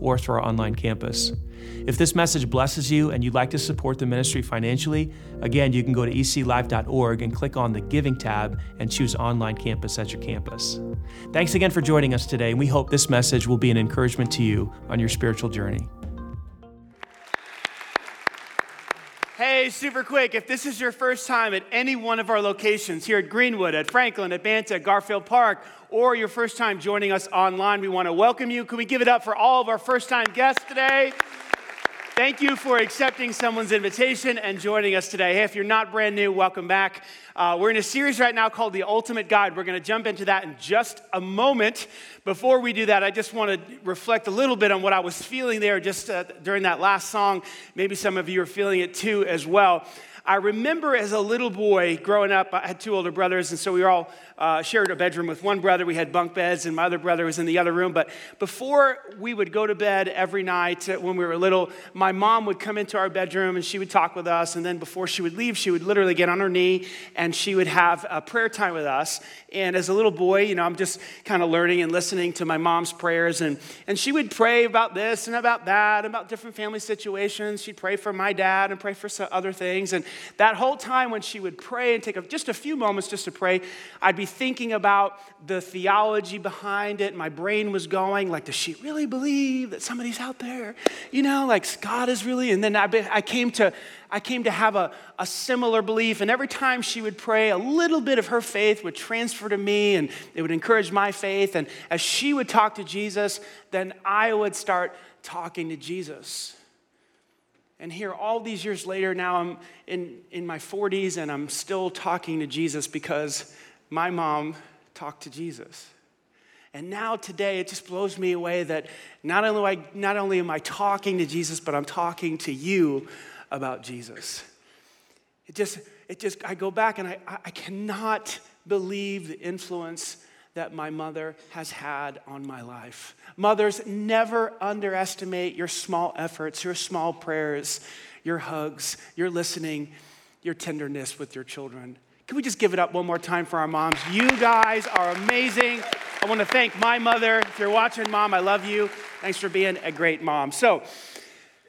or through our online campus. If this message blesses you and you'd like to support the ministry financially, again, you can go to eclife.org and click on the Giving tab and choose Online Campus at your campus. Thanks again for joining us today, and we hope this message will be an encouragement to you on your spiritual journey. Hey, super quick, if this is your first time at any one of our locations here at Greenwood, at Franklin, at Banta, Garfield Park, or your first time joining us online, we want to welcome you. Can we give it up for all of our first time guests today? Thank you for accepting someone's invitation and joining us today. Hey, if you're not brand new, welcome back. Uh, we're in a series right now called The Ultimate Guide. We're going to jump into that in just a moment. Before we do that, I just want to reflect a little bit on what I was feeling there just uh, during that last song. Maybe some of you are feeling it too as well. I remember as a little boy growing up, I had two older brothers, and so we all uh, shared a bedroom with one brother. We had bunk beds, and my other brother was in the other room. But before we would go to bed every night uh, when we were little, my mom would come into our bedroom and she would talk with us. And then before she would leave, she would literally get on her knee and she would have a prayer time with us. And as a little boy, you know, I'm just kind of learning and listening to my mom's prayers. And, and she would pray about this and about that, about different family situations. She'd pray for my dad and pray for some other things. And that whole time when she would pray and take just a few moments just to pray, I'd be thinking about the theology behind it. My brain was going, like, does she really believe that somebody's out there? You know, like God is really. And then I, I came to I came to have a, a similar belief. And every time she would pray, a little bit of her faith would transfer to me and it would encourage my faith. And as she would talk to Jesus, then I would start talking to Jesus. And here, all these years later, now I'm in, in my 40s and I'm still talking to Jesus because my mom talked to Jesus. And now today, it just blows me away that not only, not only am I talking to Jesus, but I'm talking to you about Jesus. It just, it just I go back and I, I cannot believe the influence that my mother has had on my life. Mothers, never underestimate your small efforts, your small prayers, your hugs, your listening, your tenderness with your children. Can we just give it up one more time for our moms? You guys are amazing. I want to thank my mother. If you're watching, mom, I love you. Thanks for being a great mom. So,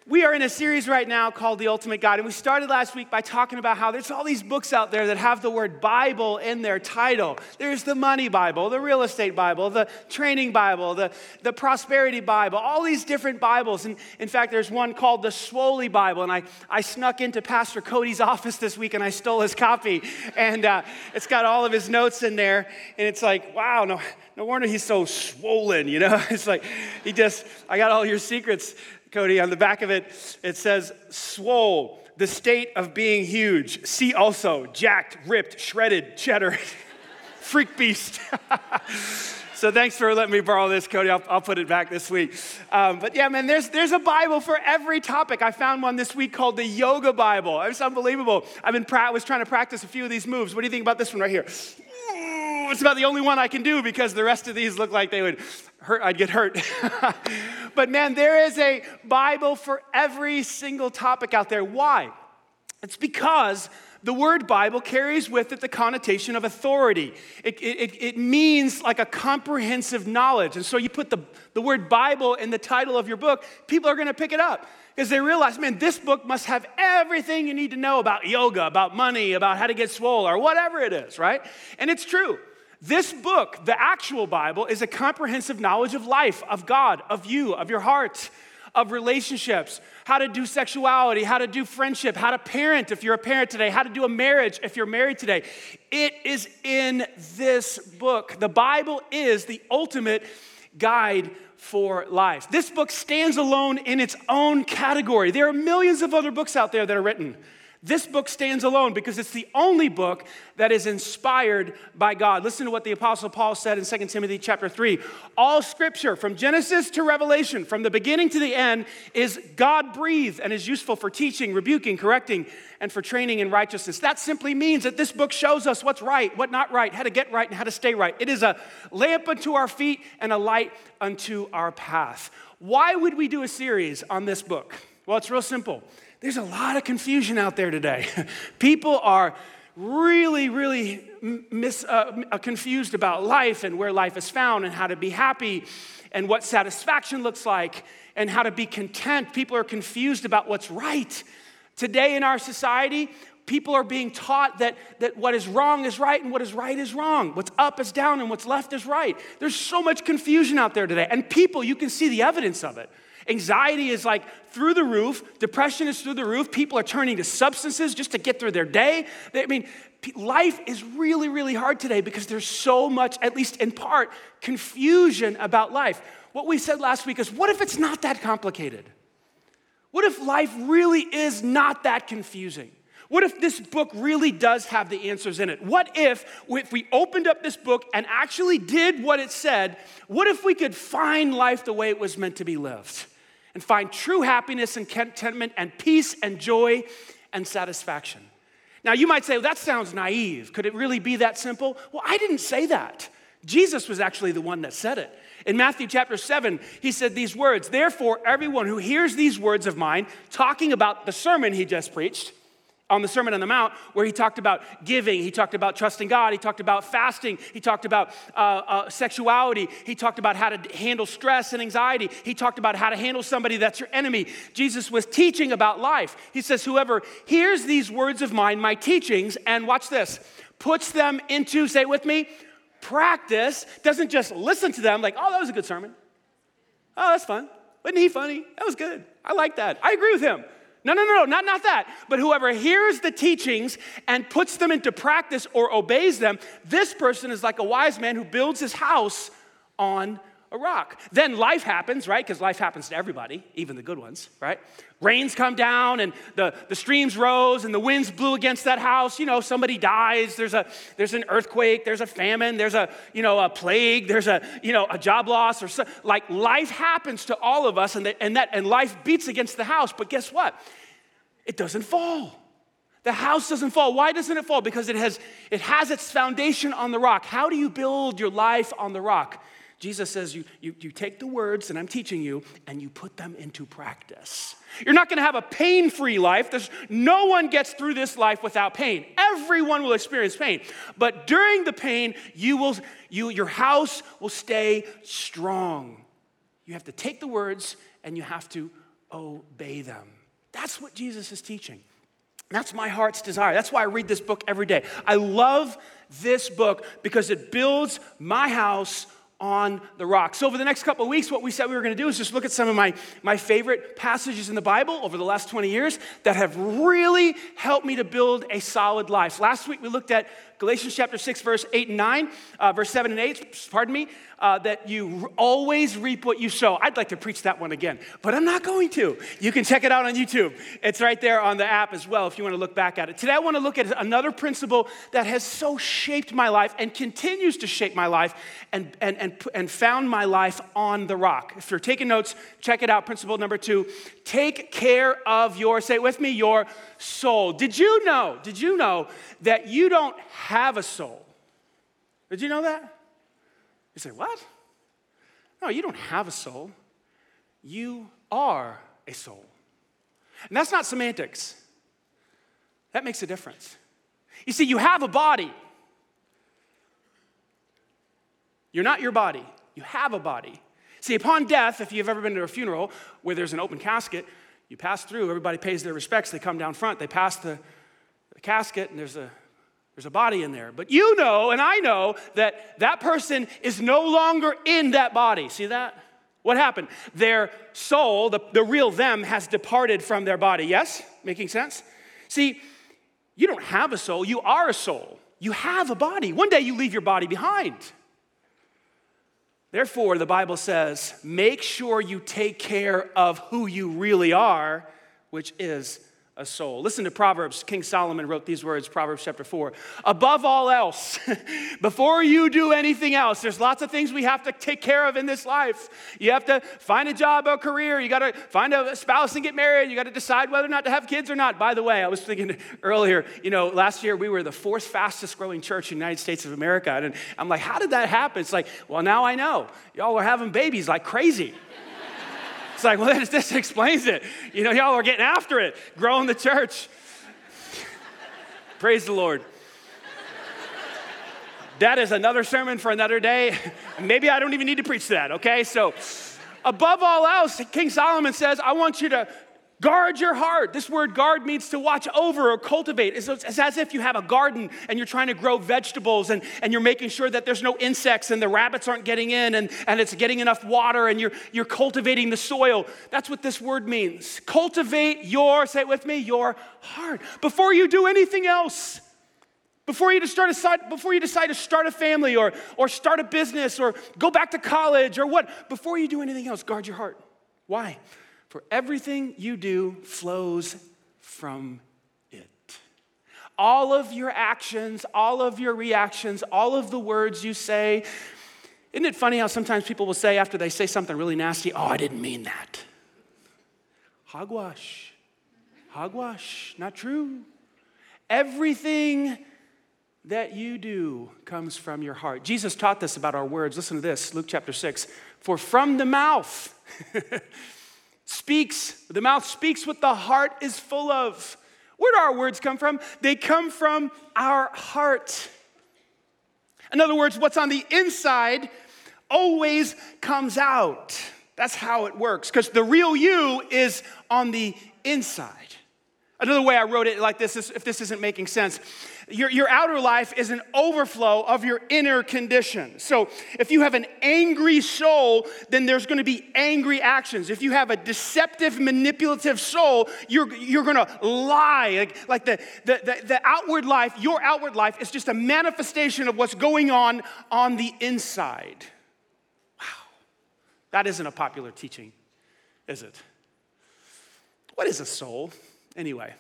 we are in a series right now called The Ultimate Guide, and we started last week by talking about how there's all these books out there that have the word Bible in their title. There's the Money Bible, the Real Estate Bible, the Training Bible, the, the Prosperity Bible, all these different Bibles. And in fact, there's one called the Swoley Bible, and I, I snuck into Pastor Cody's office this week and I stole his copy, and uh, it's got all of his notes in there, and it's like, wow, no, no wonder he's so swollen, you know? It's like, he just, I got all your secrets Cody, on the back of it, it says, swole, the state of being huge. See also, jacked, ripped, shredded, cheddar, freak beast. so thanks for letting me borrow this, Cody. I'll, I'll put it back this week. Um, but yeah, man, there's, there's a Bible for every topic. I found one this week called the Yoga Bible. It's unbelievable. I've been pra- was trying to practice a few of these moves. What do you think about this one right here? It's about the only one I can do because the rest of these look like they would hurt, I'd get hurt. but man, there is a Bible for every single topic out there. Why? It's because the word Bible carries with it the connotation of authority. It, it, it, means like a comprehensive knowledge. And so you put the, the word Bible in the title of your book, people are going to pick it up because they realize, man, this book must have everything you need to know about yoga, about money, about how to get swole, or whatever it is, right? And it's true. This book, the actual Bible, is a comprehensive knowledge of life, of God, of you, of your heart, of relationships, how to do sexuality, how to do friendship, how to parent if you're a parent today, how to do a marriage if you're married today. It is in this book. The Bible is the ultimate guide for life. This book stands alone in its own category. There are millions of other books out there that are written This book stands alone because it's the only book that is inspired by God. Listen to what the apostle Paul said in 2 Timothy chapter 3. All scripture from Genesis to Revelation, from the beginning to the end, is God-breathed and is useful for teaching, rebuking, correcting, and for training in righteousness. That simply means that this book shows us what's right, what not right, how to get right, and how to stay right. It is a lamp unto our feet and a light unto our path. Why would we do a series on this book? Well, it's real simple. There's a lot of confusion out there today. People are really, really mis, uh, uh, confused about life and where life is found and how to be happy and what satisfaction looks like and how to be content. People are confused about what's right. Today in our society, people are being taught that, that what is wrong is right and what is right is wrong. What's up is down and what's left is right. There's so much confusion out there today. And people, you can see the evidence of it. Anxiety is like through the roof. Depression is through the roof. People are turning to substances just to get through their day. I mean, life is really, really hard today because there's so much, at least in part, confusion about life. What we said last week is what if it's not that complicated? What if life really is not that confusing? What if this book really does have the answers in it? What if, if we opened up this book and actually did what it said, what if we could find life the way it was meant to be lived? and find true happiness and contentment and peace and joy and satisfaction. Now, you might say, well, that sounds naive. Could it really be that simple? Well, I didn't say that. Jesus was actually the one that said it. In Matthew chapter 7, he said these words Therefore, everyone who hears these words of mine, talking about the sermon he just preached, on the Sermon on the Mount, where he talked about giving, he talked about trusting God, he talked about fasting, he talked about uh, uh, sexuality, he talked about how to handle stress and anxiety, he talked about how to handle somebody that's your enemy. Jesus was teaching about life. He says, Whoever hears these words of mine, my teachings, and watch this, puts them into, say it with me, practice, doesn't just listen to them like, oh, that was a good sermon. Oh, that's fun. Wasn't he funny? That was good. I like that. I agree with him. No, no, no, no, not, not that. But whoever hears the teachings and puts them into practice or obeys them, this person is like a wise man who builds his house on a rock. Then life happens, right? Because life happens to everybody, even the good ones, right? Rains come down and the, the streams rose and the winds blew against that house. You know, somebody dies, there's, a, there's an earthquake, there's a famine, there's a, you know, a plague, there's a, you know, a job loss or so, like life happens to all of us and, the, and, that, and life beats against the house. But guess what? It doesn't fall. The house doesn't fall. Why doesn't it fall? Because it has, it has its foundation on the rock. How do you build your life on the rock? Jesus says you, you, you take the words that I'm teaching you and you put them into practice. You're not going to have a pain free life. There's, no one gets through this life without pain. Everyone will experience pain. But during the pain, you will, you, your house will stay strong. You have to take the words and you have to obey them. That's what Jesus is teaching. That's my heart's desire. That's why I read this book every day. I love this book because it builds my house on the rock. So, over the next couple of weeks, what we said we were going to do is just look at some of my, my favorite passages in the Bible over the last 20 years that have really helped me to build a solid life. Last week, we looked at Galatians chapter 6, verse 8 and 9, uh, verse 7 and 8, pardon me, uh, that you always reap what you sow. I'd like to preach that one again, but I'm not going to. You can check it out on YouTube. It's right there on the app as well if you want to look back at it. Today, I want to look at another principle that has so shaped my life and continues to shape my life and, and, and, and found my life on the rock. If you're taking notes, check it out. Principle number two take care of your, say it with me, your soul. Did you know, did you know that you don't have a soul? Did you know that? You say, what? No, you don't have a soul. You are a soul. And that's not semantics. That makes a difference. You see, you have a body. You're not your body, you have a body. See, upon death, if you've ever been to a funeral where there's an open casket, you pass through, everybody pays their respects, they come down front, they pass the, the casket, and there's a, there's a body in there. But you know, and I know, that that person is no longer in that body. See that? What happened? Their soul, the, the real them, has departed from their body. Yes? Making sense? See, you don't have a soul, you are a soul. You have a body. One day you leave your body behind. Therefore, the Bible says, make sure you take care of who you really are, which is a soul. Listen to Proverbs. King Solomon wrote these words, Proverbs chapter 4. Above all else, before you do anything else, there's lots of things we have to take care of in this life. You have to find a job or career. You got to find a spouse and get married. You got to decide whether or not to have kids or not. By the way, I was thinking earlier, you know, last year we were the fourth fastest growing church in the United States of America. And I'm like, how did that happen? It's like, well, now I know. Y'all are having babies like crazy. It's like, well, this, explains it. You know, y'all are getting after it, growing the church. Praise the Lord. That is another sermon for another day. Maybe I don't even need to preach that, okay? So, above all else, King Solomon says, I want you to Guard your heart. This word guard means to watch over or cultivate. It's, as if you have a garden and you're trying to grow vegetables and, and you're making sure that there's no insects and the rabbits aren't getting in and, and it's getting enough water and you're, you're cultivating the soil. That's what this word means. Cultivate your, say it with me, your heart. Before you do anything else, before you, start a, before you decide to start a family or, or start a business or go back to college or what, before you do anything else, guard your heart. Why? For everything you do flows from it. All of your actions, all of your reactions, all of the words you say. Isn't it funny how sometimes people will say after they say something really nasty, oh, I didn't mean that? Hogwash. Hogwash. Not true. Everything that you do comes from your heart. Jesus taught this about our words. Listen to this Luke chapter 6. For from the mouth, speaks, the mouth speaks what the heart is full of. Where do our words come from? They come from our heart. In other words, what's on the inside always comes out. That's how it works, because the real you is on the inside. Another way I wrote it like this, is, if this isn't making sense, your, your outer life is an overflow of your inner condition. So if you have an angry soul, then there's gonna be angry actions. If you have a deceptive, manipulative soul, you're, you're gonna lie. Like, like the, the, the, the outward life, your outward life is just a manifestation of what's going on on the inside. Wow. That isn't a popular teaching, is it? What is a soul, anyway?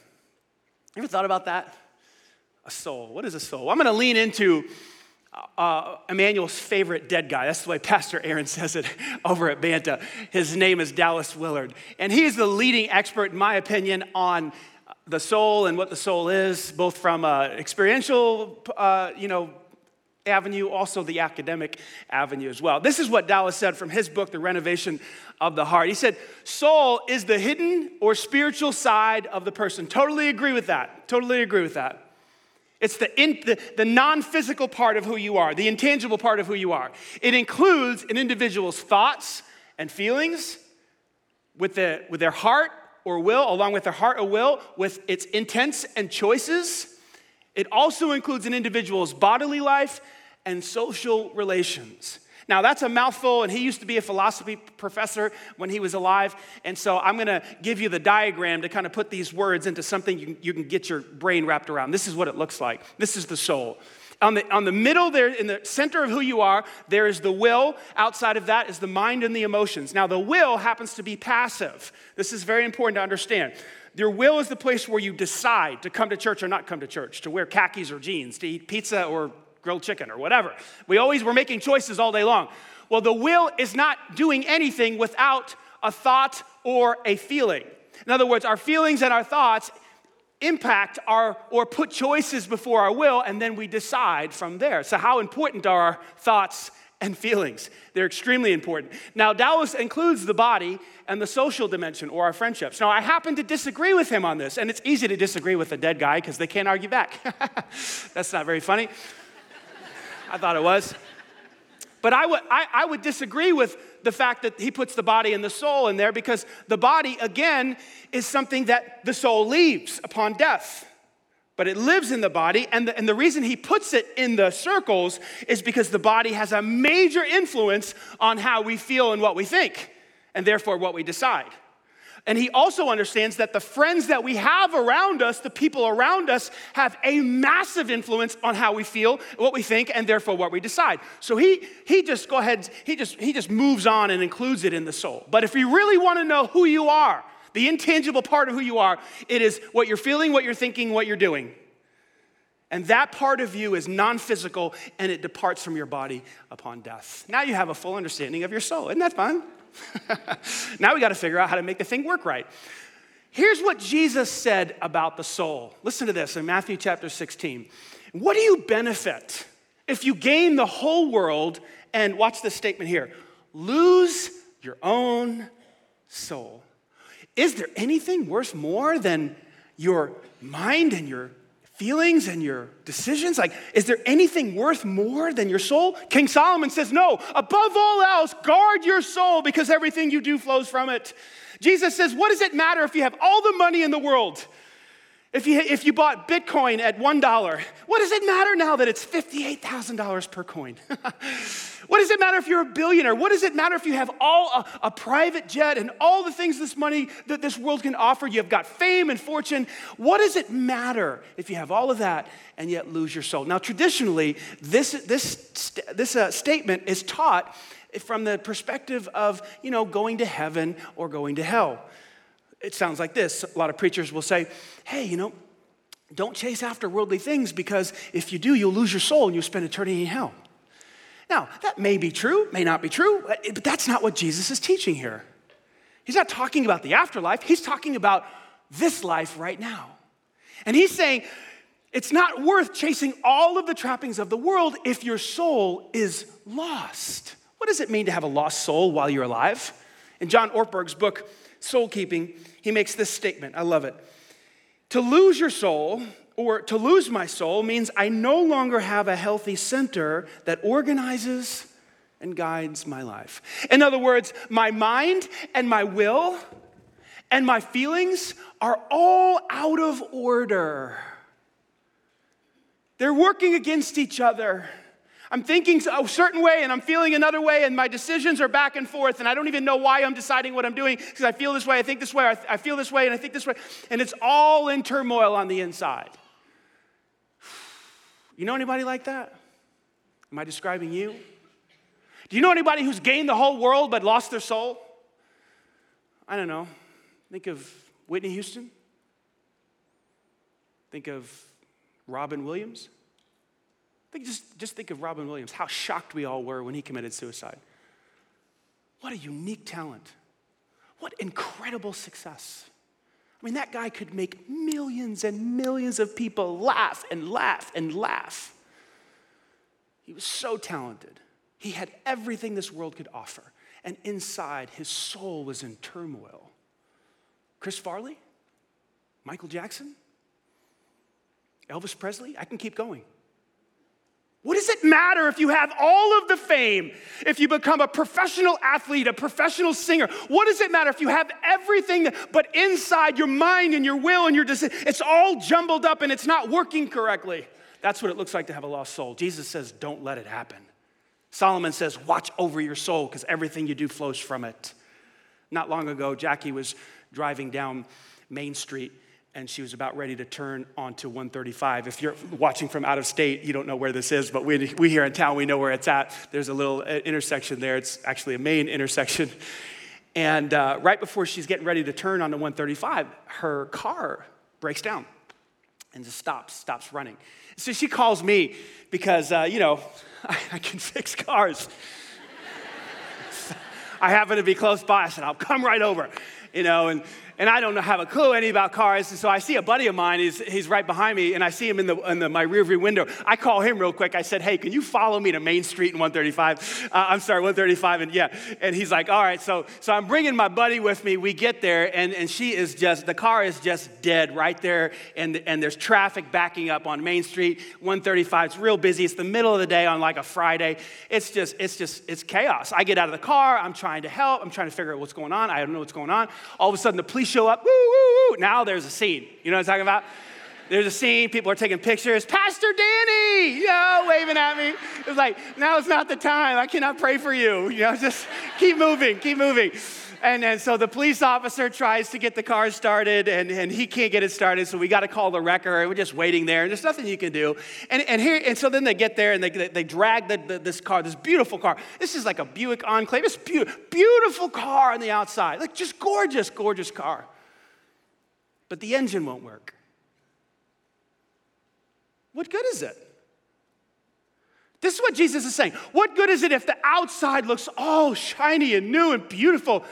You ever thought about that? A soul. What is a soul? I'm going to lean into uh, Emmanuel's favorite dead guy. That's the way Pastor Aaron says it over at Banta. His name is Dallas Willard. And he is the leading expert, in my opinion, on the soul and what the soul is, both from an experiential, uh, you know, avenue, also the academic avenue as well. This is what Dallas said from his book, The Renovation of the Heart. He said, Soul is the hidden or spiritual side of the person. Totally agree with that. Totally agree with that. It's the, in, the, the non physical part of who you are, the intangible part of who you are. It includes an individual's thoughts and feelings with, the, with their heart or will, along with their heart or will, with its intents and choices. It also includes an individual's bodily life and social relations. Now, that's a mouthful, and he used to be a philosophy professor when he was alive. And so I'm going to give you the diagram to kind of put these words into something you you can get your brain wrapped around. This is what it looks like. This is the soul. On the, on the middle, there, in the center of who you are, there is the will. Outside of that is the mind and the emotions. Now, the will happens to be passive. This is very important to understand. Your will is the place where you decide to come to church or not come to church, to wear khakis or jeans, to eat pizza or grilled chicken or whatever. We always were making choices all day long. Well, the will is not doing anything without a thought or a feeling. In other words, our feelings and our thoughts impact our or put choices before our will and then we decide from there. So how important are our thoughts and feelings? They're extremely important. Now Dallas includes the body and the social dimension or our friendships. Now I happen to disagree with him on this and it's easy to disagree with a dead guy because they can't argue back. That's not very funny. I thought it was. But I would, I, I would disagree with the fact that he puts the body and the soul in there because the body, again, is something that the soul leaves upon death. But it lives in the body, and the, and the reason he puts it in the circles is because the body has a major influence on how we feel and what we think, and therefore what we decide. And he also understands that the friends that we have around us, the people around us, have a massive influence on how we feel, what we think, and therefore what we decide. So he, he just go ahead, he just, he just moves on and includes it in the soul. But if you really want to know who you are, the intangible part of who you are. It is what you're feeling, what you're thinking, what you're doing. And that part of you is non physical and it departs from your body upon death. Now you have a full understanding of your soul. Isn't that fun? now we got to figure out how to make the thing work right. Here's what Jesus said about the soul. Listen to this in Matthew chapter 16. What do you benefit if you gain the whole world and watch this statement here lose your own soul? Is there anything worth more than your mind and your feelings and your decisions? Like, is there anything worth more than your soul? King Solomon says, No, above all else, guard your soul because everything you do flows from it. Jesus says, What does it matter if you have all the money in the world? If you, if you bought Bitcoin at $1, what does it matter now that it's $58,000 per coin? what does it matter if you're a billionaire? What does it matter if you have all a, a, private jet and all the things this money that this world can offer? You've got fame and fortune. What does it matter if you have all of that and yet lose your soul? Now, traditionally, this, this, this uh, statement is taught from the perspective of, you know, going to heaven or going to hell it sounds like this. A lot of preachers will say, hey, you know, don't chase after worldly things because if you do, you'll lose your soul and you'll spend eternity in hell. Now, that may be true, may not be true, but that's not what Jesus is teaching here. He's not talking about the afterlife, he's talking about this life right now. And he's saying, it's not worth chasing all of the trappings of the world if your soul is lost. What does it mean to have a lost soul while you're alive? In John Ortberg's book, Soul Keeping, he makes this statement. I love it. To lose your soul, or to lose my soul, means I no longer have a healthy center that organizes and guides my life. In other words, my mind and my will and my feelings are all out of order. They're working against each other. I'm thinking a certain way and I'm feeling another way, and my decisions are back and forth, and I don't even know why I'm deciding what I'm doing because I feel this way, I think this way, I feel this way, and I think this way, and it's all in turmoil on the inside. You know anybody like that? Am I describing you? Do you know anybody who's gained the whole world but lost their soul? I don't know. Think of Whitney Houston. Think of Robin Williams. Think, just, just think of Robin Williams, how shocked we all were when he committed suicide. What a unique talent. What incredible success. I mean, that guy could make millions and millions of people laugh and laugh and laugh. He was so talented. He had everything this world could offer. And inside, his soul was in turmoil. Chris Farley? Michael Jackson? Elvis Presley? I can keep going. What does it matter if you have all of the fame, if you become a professional athlete, a professional singer? What does it matter if you have everything, but inside your mind and your will and your decision, it's all jumbled up and it's not working correctly? That's what it looks like to have a lost soul. Jesus says, don't let it happen. Solomon says, watch over your soul because everything you do flows from it. Not long ago, Jackie was driving down Main Street and she was about ready to turn onto 135. If you're watching from out of state, you don't know where this is, but we, we here in town, we know where it's at. There's a little uh, intersection there. It's actually a main intersection. And uh, right before she's getting ready to turn onto 135, her car breaks down and just stops, stops running. So she calls me because, uh, you know, I, I can fix cars. I happen to be close by. I said, I'll come right over, you know, and and I don't have a clue any about cars. And so I see a buddy of mine, he's, he's right behind me, and I see him in, the, in the, my rearview window. I call him real quick. I said, Hey, can you follow me to Main Street in 135? Uh, I'm sorry, 135. And yeah, and he's like, All right. So, so I'm bringing my buddy with me. We get there, and, and she is just, the car is just dead right there, and, and there's traffic backing up on Main Street, 135. It's real busy. It's the middle of the day on like a Friday. It's just, it's just, it's chaos. I get out of the car. I'm trying to help. I'm trying to figure out what's going on. I don't know what's going on. All of a sudden, the police show up, woo, woo, woo. Now there's a scene. You know what I'm talking about? There's a scene, people are taking pictures. Pastor Danny, you know, waving at me. It's like, now is not the time. I cannot pray for you. You know, just keep moving, keep moving. And, and so the police officer tries to get the car started, and, and he can't get it started, so we got to call the wrecker, and we're just waiting there, and there's nothing you can do. And, and, here, and so then they get there, and they, they drag the, the, this car, this beautiful car. This is like a Buick Enclave. It's be- beautiful car on the outside, like just gorgeous, gorgeous car. but the engine won't work. What good is it? This is what Jesus is saying. What good is it if the outside looks all shiny and new and beautiful,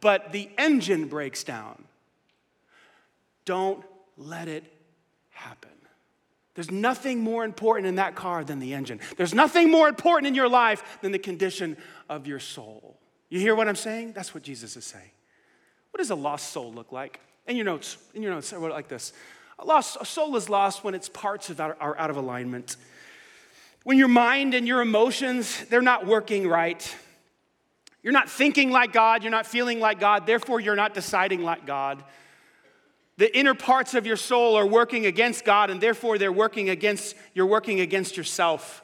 but the engine breaks down? Don't let it happen. There's nothing more important in that car than the engine. There's nothing more important in your life than the condition of your soul. You hear what I'm saying? That's what Jesus is saying. What does a lost soul look like? In your notes, in your notes, I wrote it like this. A, lost, a soul is lost when its parts are out of alignment. When your mind and your emotions, they're not working right. You're not thinking like God, you're not feeling like God, therefore you're not deciding like God. The inner parts of your soul are working against God, and therefore they're working against, you're working against yourself.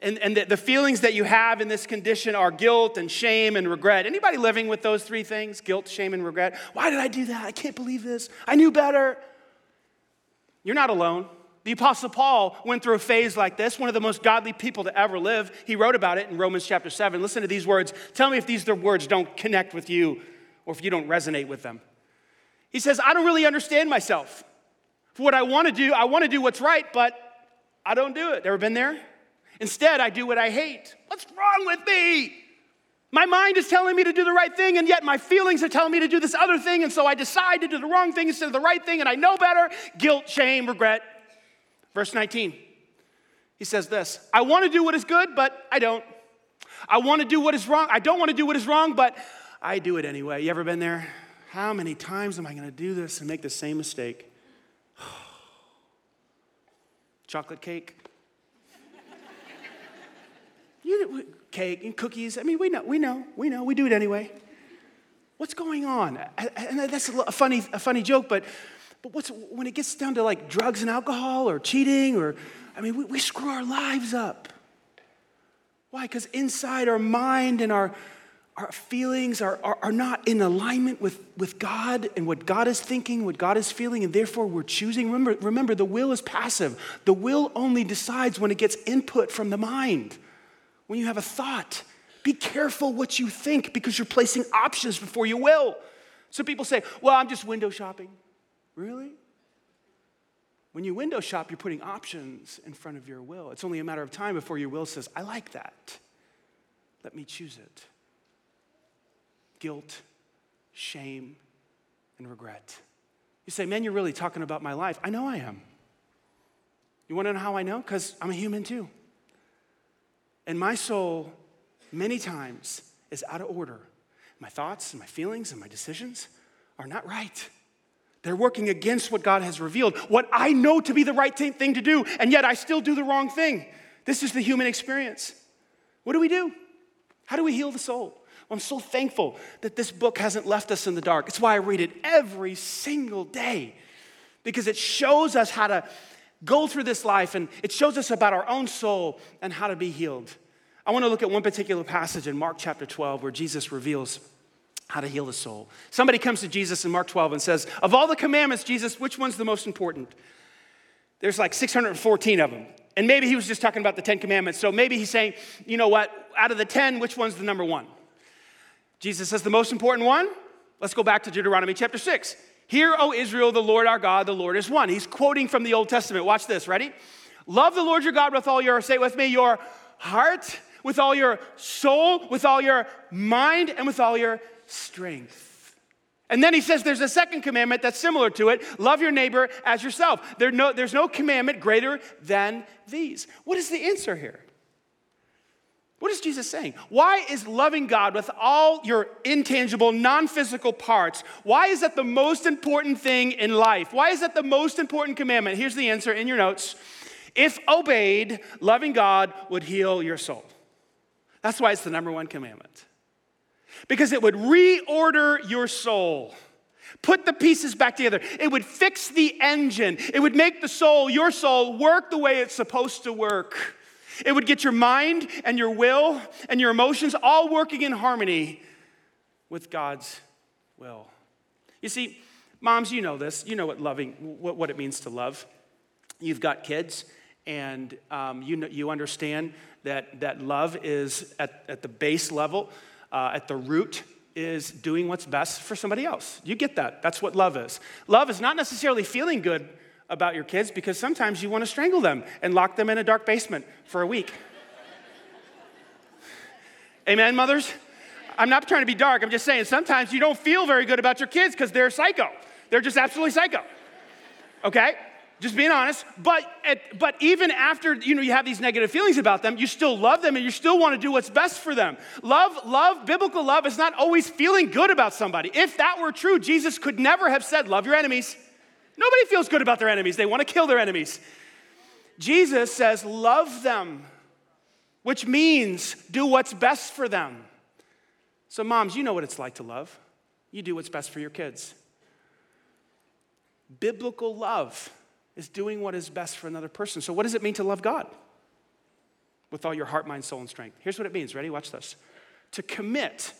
And, and the, the feelings that you have in this condition are guilt and shame and regret. Anybody living with those three things? Guilt, shame, and regret. Why did I do that? I can't believe this. I knew better. You're not alone. The Apostle Paul went through a phase like this, one of the most godly people to ever live. He wrote about it in Romans chapter 7. Listen to these words. Tell me if these words don't connect with you or if you don't resonate with them. He says, I don't really understand myself. For what I want to do, I want to do what's right, but I don't do it. Ever been there? Instead, I do what I hate. What's wrong with me? My mind is telling me to do the right thing, and yet my feelings are telling me to do this other thing, and so I decide to do the wrong thing instead of the right thing, and I know better. Guilt, shame, regret. Verse 19, he says this I want to do what is good, but I don't. I want to do what is wrong. I don't want to do what is wrong, but I do it anyway. You ever been there? How many times am I going to do this and make the same mistake? Chocolate cake. you cake and cookies. I mean, we know, we know, we know, we do it anyway. What's going on? And that's a funny, a funny joke, but, but what's, when it gets down to like drugs and alcohol or cheating or, I mean, we, we screw our lives up. Why? Because inside our mind and our, our feelings are, are, are, not in alignment with, with God and what God is thinking, what God is feeling, and therefore we're choosing. Remember, remember, the will is passive. The will only decides when it gets input from the mind. When you have a thought, be careful what you think because you're placing options before your will. So people say, Well, I'm just window shopping. Really? When you window shop, you're putting options in front of your will. It's only a matter of time before your will says, I like that. Let me choose it guilt, shame, and regret. You say, Man, you're really talking about my life. I know I am. You want to know how I know? Because I'm a human too. And my soul, many times, is out of order. My thoughts and my feelings and my decisions are not right. They're working against what God has revealed, what I know to be the right thing to do, and yet I still do the wrong thing. This is the human experience. What do we do? How do we heal the soul? I'm so thankful that this book hasn't left us in the dark. It's why I read it every single day because it shows us how to go through this life and it shows us about our own soul and how to be healed. I want to look at one particular passage in Mark chapter 12 where Jesus reveals how to heal the soul. Somebody comes to Jesus in Mark 12 and says, Of all the commandments, Jesus, which one's the most important? There's like 614 of them. And maybe he was just talking about the 10 commandments. So maybe he's saying, you know what, out of the 10, which one's the number one? Jesus says the most important one. Let's go back to Deuteronomy chapter 6. Hear, O Israel, the Lord our God, the Lord is one. He's quoting from the Old Testament. Watch this, ready? Love the Lord your God with all your, say with me, your heart, with all your soul, with all your mind, and with all your strength. And then he says there's a second commandment that's similar to it love your neighbor as yourself. There no, there's no commandment greater than these. What is the answer here? What is Jesus saying? Why is loving God with all your intangible, non physical parts, why is that the most important thing in life? Why is that the most important commandment? Here's the answer in your notes. If obeyed, loving God would heal your soul. That's why it's the number one commandment. Because it would reorder your soul. Put the pieces back together. It would fix the engine. It would make the soul, your soul, work the way it's supposed to work. It would get your mind and your will and your emotions all working in harmony with God's will. You see, moms, you know this. You know what loving, what, it means to love. You've got kids, and um, you, know, you understand that, that love is at, at the base level, uh, at the root is doing what's best for somebody else. You get that. That's what love is. Love is not necessarily feeling good about your kids because sometimes you want to strangle them and lock them in a dark basement for a week. Amen, mothers? I'm not trying to be dark. I'm just saying sometimes you don't feel very good about your kids because they're psycho. They're just absolutely psycho. Okay? Just being honest. But, at, but even after you know you have these negative feelings about them, you still love them and you still want to do what's best for them. Love, love, biblical love is not always feeling good about somebody. If that were true, Jesus could never have said, Love your enemies. Nobody feels good about their enemies. They want to kill their enemies. Jesus says, Love them, which means do what's best for them. So, moms, you know what it's like to love. You do what's best for your kids. Biblical love is doing what is best for another person. So, what does it mean to love God? With all your heart, mind, soul, and strength. Here's what it means. Ready? Watch this. To commit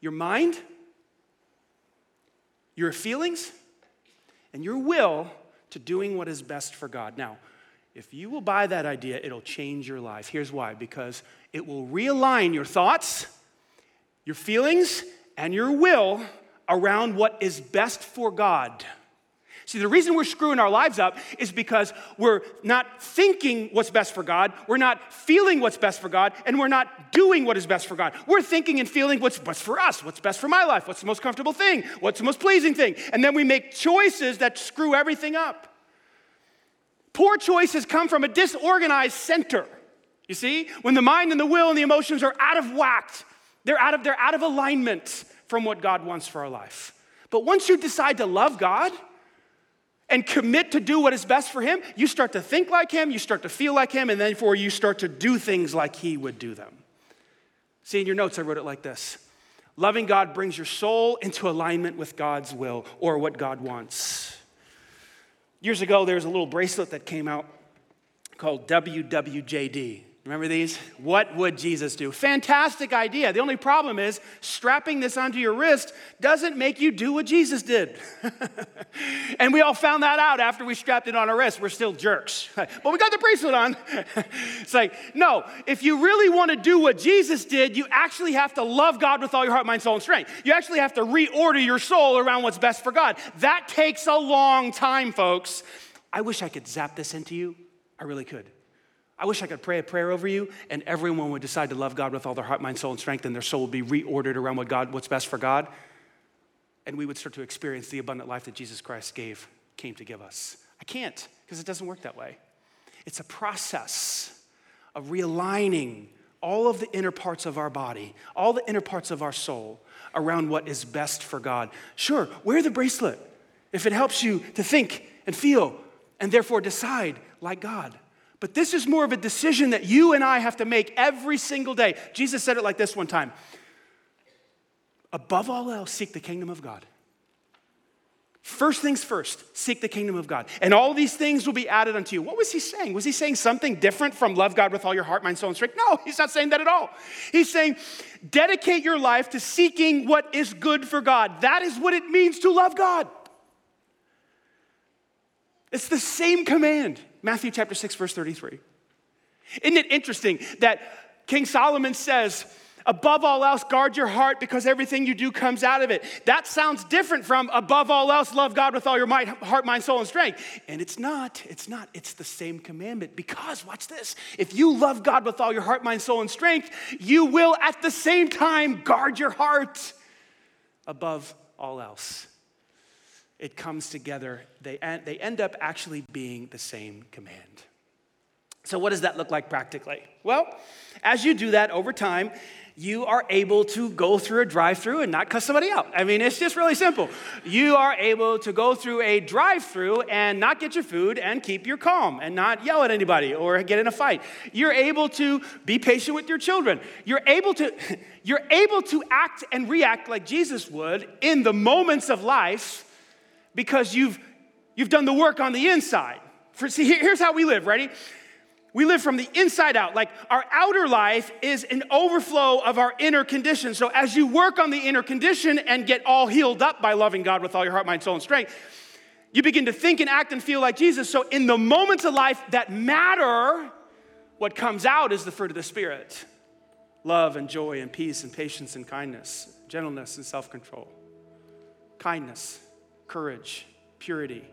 your mind, your feelings, and your will to doing what is best for God. Now, if you will buy that idea, it'll change your life. Here's why because it will realign your thoughts, your feelings, and your will around what is best for God. See, the reason we're screwing our lives up is because we're not thinking what's best for God, we're not feeling what's best for God, and we're not doing what is best for God. We're thinking and feeling what's best for us, what's best for my life, what's the most comfortable thing, what's the most pleasing thing. And then we make choices that screw everything up. Poor choices come from a disorganized center. You see, when the mind and the will and the emotions are out of whack, they're out of, they're out of alignment from what God wants for our life. But once you decide to love God, and commit to do what is best for him, you start to think like him, you start to feel like him, and therefore you start to do things like he would do them. See, in your notes, I wrote it like this Loving God brings your soul into alignment with God's will or what God wants. Years ago, there was a little bracelet that came out called WWJD. Remember these? What would Jesus do? Fantastic idea. The only problem is strapping this onto your wrist doesn't make you do what Jesus did. and we all found that out after we strapped it on our wrist. We're still jerks. but we got the bracelet on. it's like, no, if you really want to do what Jesus did, you actually have to love God with all your heart, mind, soul, and strength. You actually have to reorder your soul around what's best for God. That takes a long time, folks. I wish I could zap this into you. I really could. I wish I could pray a prayer over you and everyone would decide to love God with all their heart, mind, soul, and strength, and their soul would be reordered around what God, what's best for God. And we would start to experience the abundant life that Jesus Christ gave, came to give us. I can't, because it doesn't work that way. It's a process of realigning all of the inner parts of our body, all the inner parts of our soul around what is best for God. Sure, wear the bracelet if it helps you to think and feel and therefore decide like God. But this is more of a decision that you and I have to make every single day. Jesus said it like this one time Above all else, seek the kingdom of God. First things first, seek the kingdom of God. And all these things will be added unto you. What was he saying? Was he saying something different from love God with all your heart, mind, soul, and strength? No, he's not saying that at all. He's saying dedicate your life to seeking what is good for God. That is what it means to love God. It's the same command. Matthew chapter 6, verse 33. Isn't it interesting that King Solomon says, above all else, guard your heart because everything you do comes out of it. That sounds different from above all else, love God with all your might, heart, mind, soul, and strength. And it's not. It's not. It's the same commandment because, watch this, if you love God with all your heart, mind, soul, and strength, you will at the same time guard your heart above all else it comes together. They, they end up actually being the same command. So, what does that look like practically? Well, as you do that over time, you are able to go through a drive through and not cuss somebody out. I mean, it's just really simple. You are able to go through a drive through and not get your food and keep your calm and not yell at anybody or get in a fight. You're able to be patient with your children. You're able to, you're able to act and react like Jesus would in the moments of life because you've, you've done the work on the inside. For, see, here's how we live, ready? We live from the inside out. Like our outer life is an overflow of our inner condition. So as you work on the inner condition and get all healed up by loving God with all your heart, mind, soul, and strength, you begin to think and act and feel like Jesus. So in the moments of life that matter, what comes out is the fruit of the Spirit love and joy and peace and patience and kindness gentleness, and self control, kindness, courage, purity.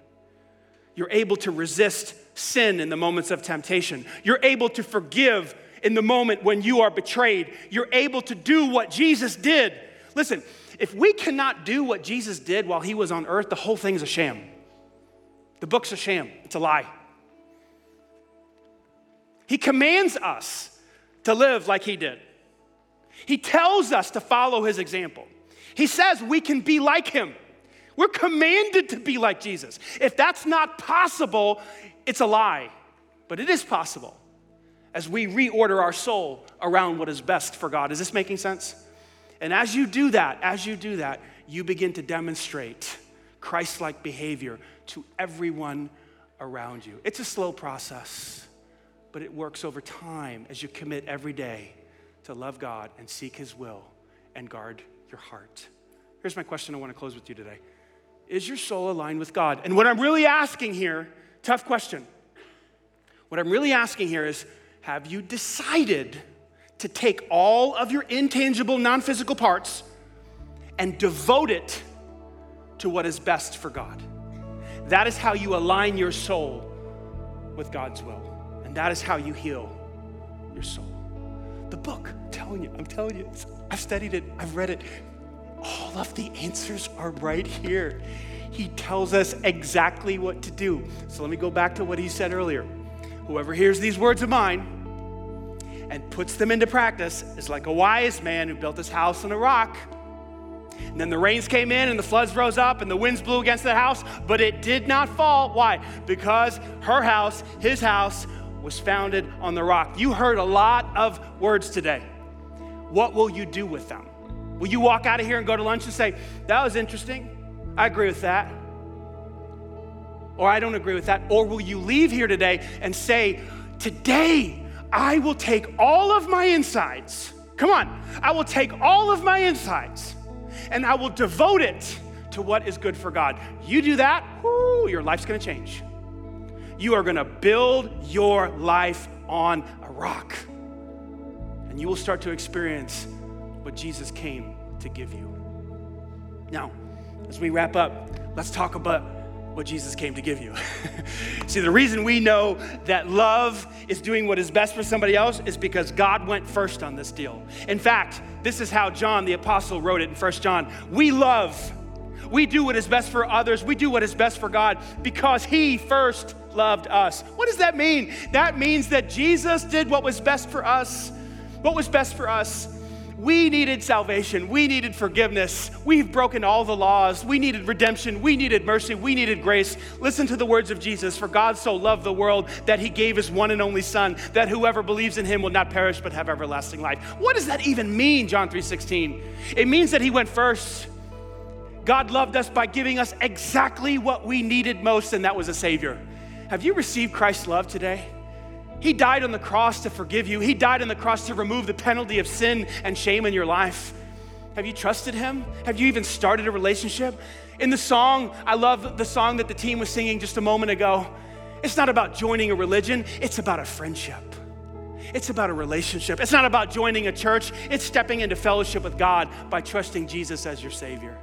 You're able to resist sin in the moments of temptation. You're able to forgive in the moment when you are betrayed. You're able to do what Jesus did. Listen, if we cannot do what Jesus did while he was on earth, the whole thing's a sham. The book's a sham, it's a lie. He commands us to live like he did. He tells us to follow his example. He says we can be like him. We're commanded to be like Jesus. If that's not possible, it's a lie. But it is possible as we reorder our soul around what is best for God. Is this making sense? And as you do that, as you do that, you begin to demonstrate Christ like behavior to everyone around you. It's a slow process, but it works over time as you commit every day to love God and seek His will and guard your heart. Here's my question I want to close with you today Is your soul aligned with God? And what I'm really asking here, tough question. What I'm really asking here is have you decided to take all of your intangible, non physical parts and devote it to what is best for God? That is how you align your soul with God's will. And that is how you heal your soul. The book, I'm telling you, I'm telling you, I've studied it, I've read it. All of the answers are right here. He tells us exactly what to do. So let me go back to what he said earlier. Whoever hears these words of mine and puts them into practice is like a wise man who built his house on a rock. And then the rains came in and the floods rose up and the winds blew against the house, but it did not fall. Why? Because her house, his house, was founded on the rock. You heard a lot of words today. What will you do with them? Will you walk out of here and go to lunch and say, That was interesting? I agree with that. Or I don't agree with that. Or will you leave here today and say, Today, I will take all of my insides. Come on. I will take all of my insides and I will devote it to what is good for God. You do that, whoo, your life's gonna change. You are gonna build your life on a rock. And you will start to experience what Jesus came to give you. Now, as we wrap up, let's talk about what Jesus came to give you. See, the reason we know that love is doing what is best for somebody else is because God went first on this deal. In fact, this is how John the apostle wrote it in First John. We love, we do what is best for others, we do what is best for God because he first loved us. What does that mean? That means that Jesus did what was best for us. What was best for us? We needed salvation. We needed forgiveness. We've broken all the laws. We needed redemption. We needed mercy. We needed grace. Listen to the words of Jesus For God so loved the world that he gave his one and only Son, that whoever believes in him will not perish but have everlasting life. What does that even mean, John 3:16? It means that he went first. God loved us by giving us exactly what we needed most, and that was a Savior. Have you received Christ's love today? He died on the cross to forgive you. He died on the cross to remove the penalty of sin and shame in your life. Have you trusted Him? Have you even started a relationship? In the song, I love the song that the team was singing just a moment ago. It's not about joining a religion, it's about a friendship. It's about a relationship. It's not about joining a church, it's stepping into fellowship with God by trusting Jesus as your Savior.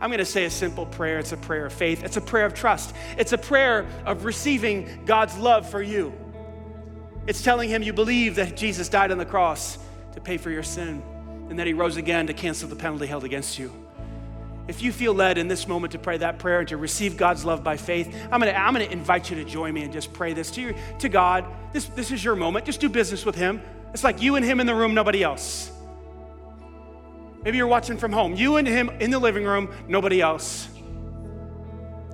I'm going to say a simple prayer. It's a prayer of faith, it's a prayer of trust, it's a prayer of receiving God's love for you. It's telling him you believe that Jesus died on the cross to pay for your sin and that he rose again to cancel the penalty held against you. If you feel led in this moment to pray that prayer and to receive God's love by faith, I'm gonna, I'm gonna invite you to join me and just pray this to, you, to God. This, this is your moment. Just do business with Him. It's like you and Him in the room, nobody else. Maybe you're watching from home. You and Him in the living room, nobody else.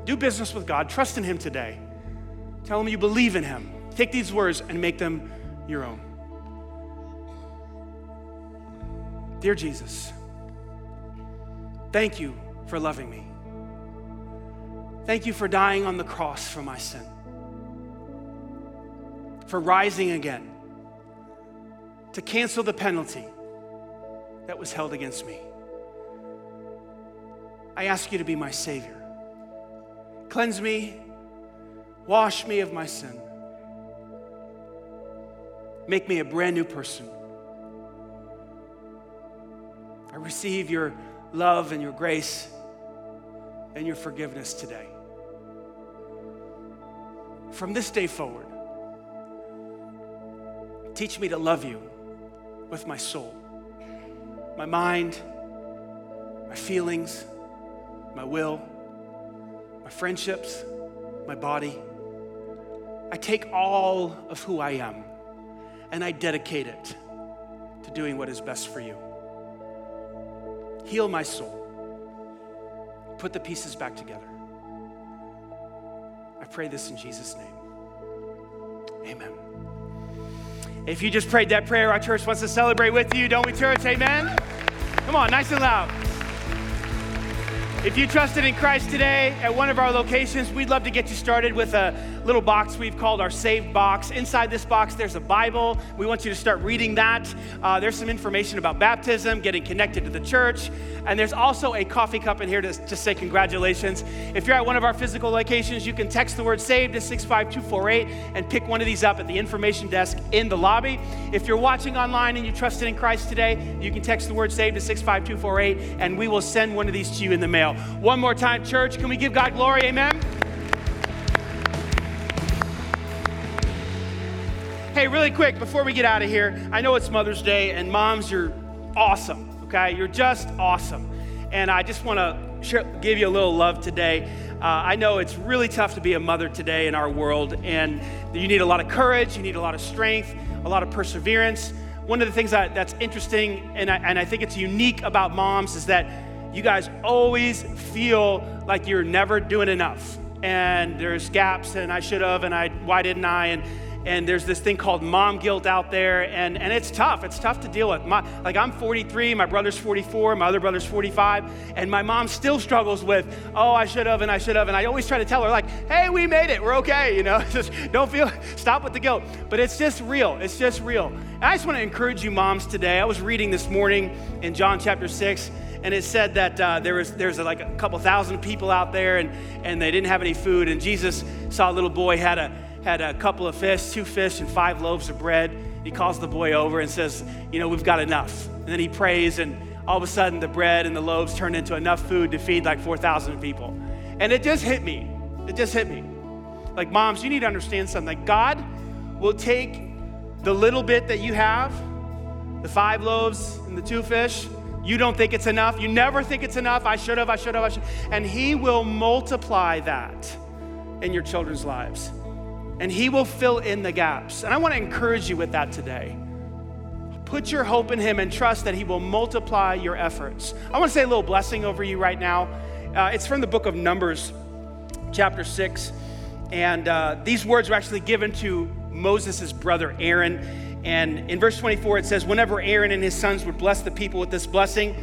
Do business with God. Trust in Him today. Tell Him you believe in Him. Take these words and make them your own. Dear Jesus, thank you for loving me. Thank you for dying on the cross for my sin, for rising again to cancel the penalty that was held against me. I ask you to be my Savior. Cleanse me, wash me of my sin. Make me a brand new person. I receive your love and your grace and your forgiveness today. From this day forward, teach me to love you with my soul, my mind, my feelings, my will, my friendships, my body. I take all of who I am and I dedicate it to doing what is best for you. Heal my soul. Put the pieces back together. I pray this in Jesus' name. Amen. If you just prayed that prayer, our church wants to celebrate with you, don't we, church? Amen. Come on, nice and loud. If you trusted in Christ today at one of our locations, we'd love to get you started with a little box we've called our saved box. Inside this box, there's a Bible. We want you to start reading that. Uh, there's some information about baptism, getting connected to the church, and there's also a coffee cup in here to, to say congratulations. If you're at one of our physical locations, you can text the word SAVE to 65248 and pick one of these up at the information desk in the lobby. If you're watching online and you trusted in Christ today, you can text the word SAVE to 65248 and we will send one of these to you in the mail. One more time, church, can we give God glory? Amen. Hey, really quick before we get out of here, I know it's Mother's Day, and moms, you're awesome, okay? You're just awesome. And I just want to give you a little love today. Uh, I know it's really tough to be a mother today in our world, and you need a lot of courage, you need a lot of strength, a lot of perseverance. One of the things that, that's interesting, and I, and I think it's unique about moms, is that you guys always feel like you're never doing enough. And there's gaps, and I should have, and I, why didn't I? And and there's this thing called mom guilt out there and, and it's tough. It's tough to deal with. My, like i'm 43 my brother's 44 my other brother's 45 and my mom still struggles with oh i should have and i should have and i always try to tell her like hey we made it. We're okay you know? Just don't feel stop with the guilt. But it's just real. It's just real. And i just want to encourage you moms today. I was reading this morning in john chapter 6 and it said that uh, there was there's like a couple thousand people out there and, and they didn't have any food and jesus saw a little boy had a had a couple of fish, two fish, and five loaves of bread. He calls the boy over and says, You know, we've got enough. And then he prays, and all of a sudden, the bread and the loaves turn into enough food to feed like 4,000 people. And it just hit me. It just hit me. Like, moms, you need to understand something. Like, God will take the little bit that you have, the five loaves and the two fish, you don't think it's enough. You never think it's enough. I should have, I should have, I should. And He will multiply that in your children's lives and He will fill in the gaps. And I want to encourage you with that today. Put your hope in Him and trust that He will multiply your efforts. I want to say a little blessing over you right now. Uh, it's from the book of Numbers, chapter 6. And uh, these words were actually given to Moses' brother Aaron. And in verse 24, it says, Whenever Aaron and his sons would bless the people with this blessing,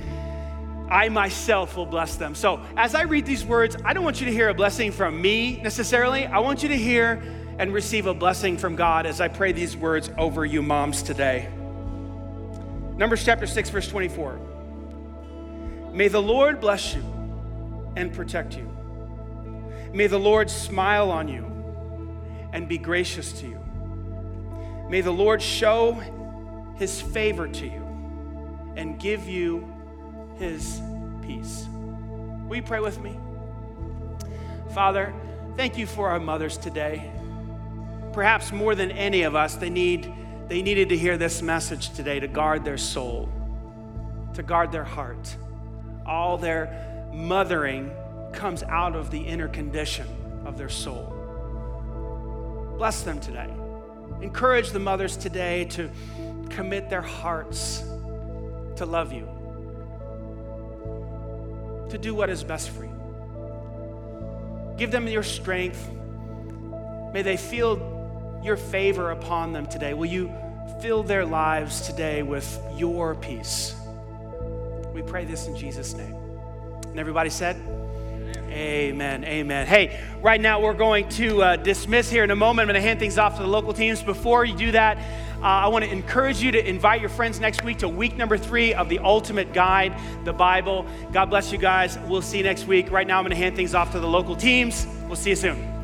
I myself will bless them. So as I read these words, I don't want you to hear a blessing from me necessarily. I want you to hear and receive a blessing from God as I pray these words over you, moms, today. Numbers chapter 6, verse 24. May the Lord bless you and protect you. May the Lord smile on you and be gracious to you. May the Lord show his favor to you and give you his peace. Will you pray with me? Father, thank you for our mothers today perhaps more than any of us, they, need, they needed to hear this message today to guard their soul, to guard their heart. All their mothering comes out of the inner condition of their soul. Bless them today. Encourage the mothers today to commit their hearts to love you, to do what is best for you. Give them your strength. May they feel your favor upon them today. Will you fill their lives today with your peace? We pray this in Jesus' name. And everybody said, Amen. Amen. Hey, right now we're going to uh, dismiss here in a moment. I'm going to hand things off to the local teams. Before you do that, uh, I want to encourage you to invite your friends next week to week number three of the Ultimate Guide, the Bible. God bless you guys. We'll see you next week. Right now, I'm going to hand things off to the local teams. We'll see you soon.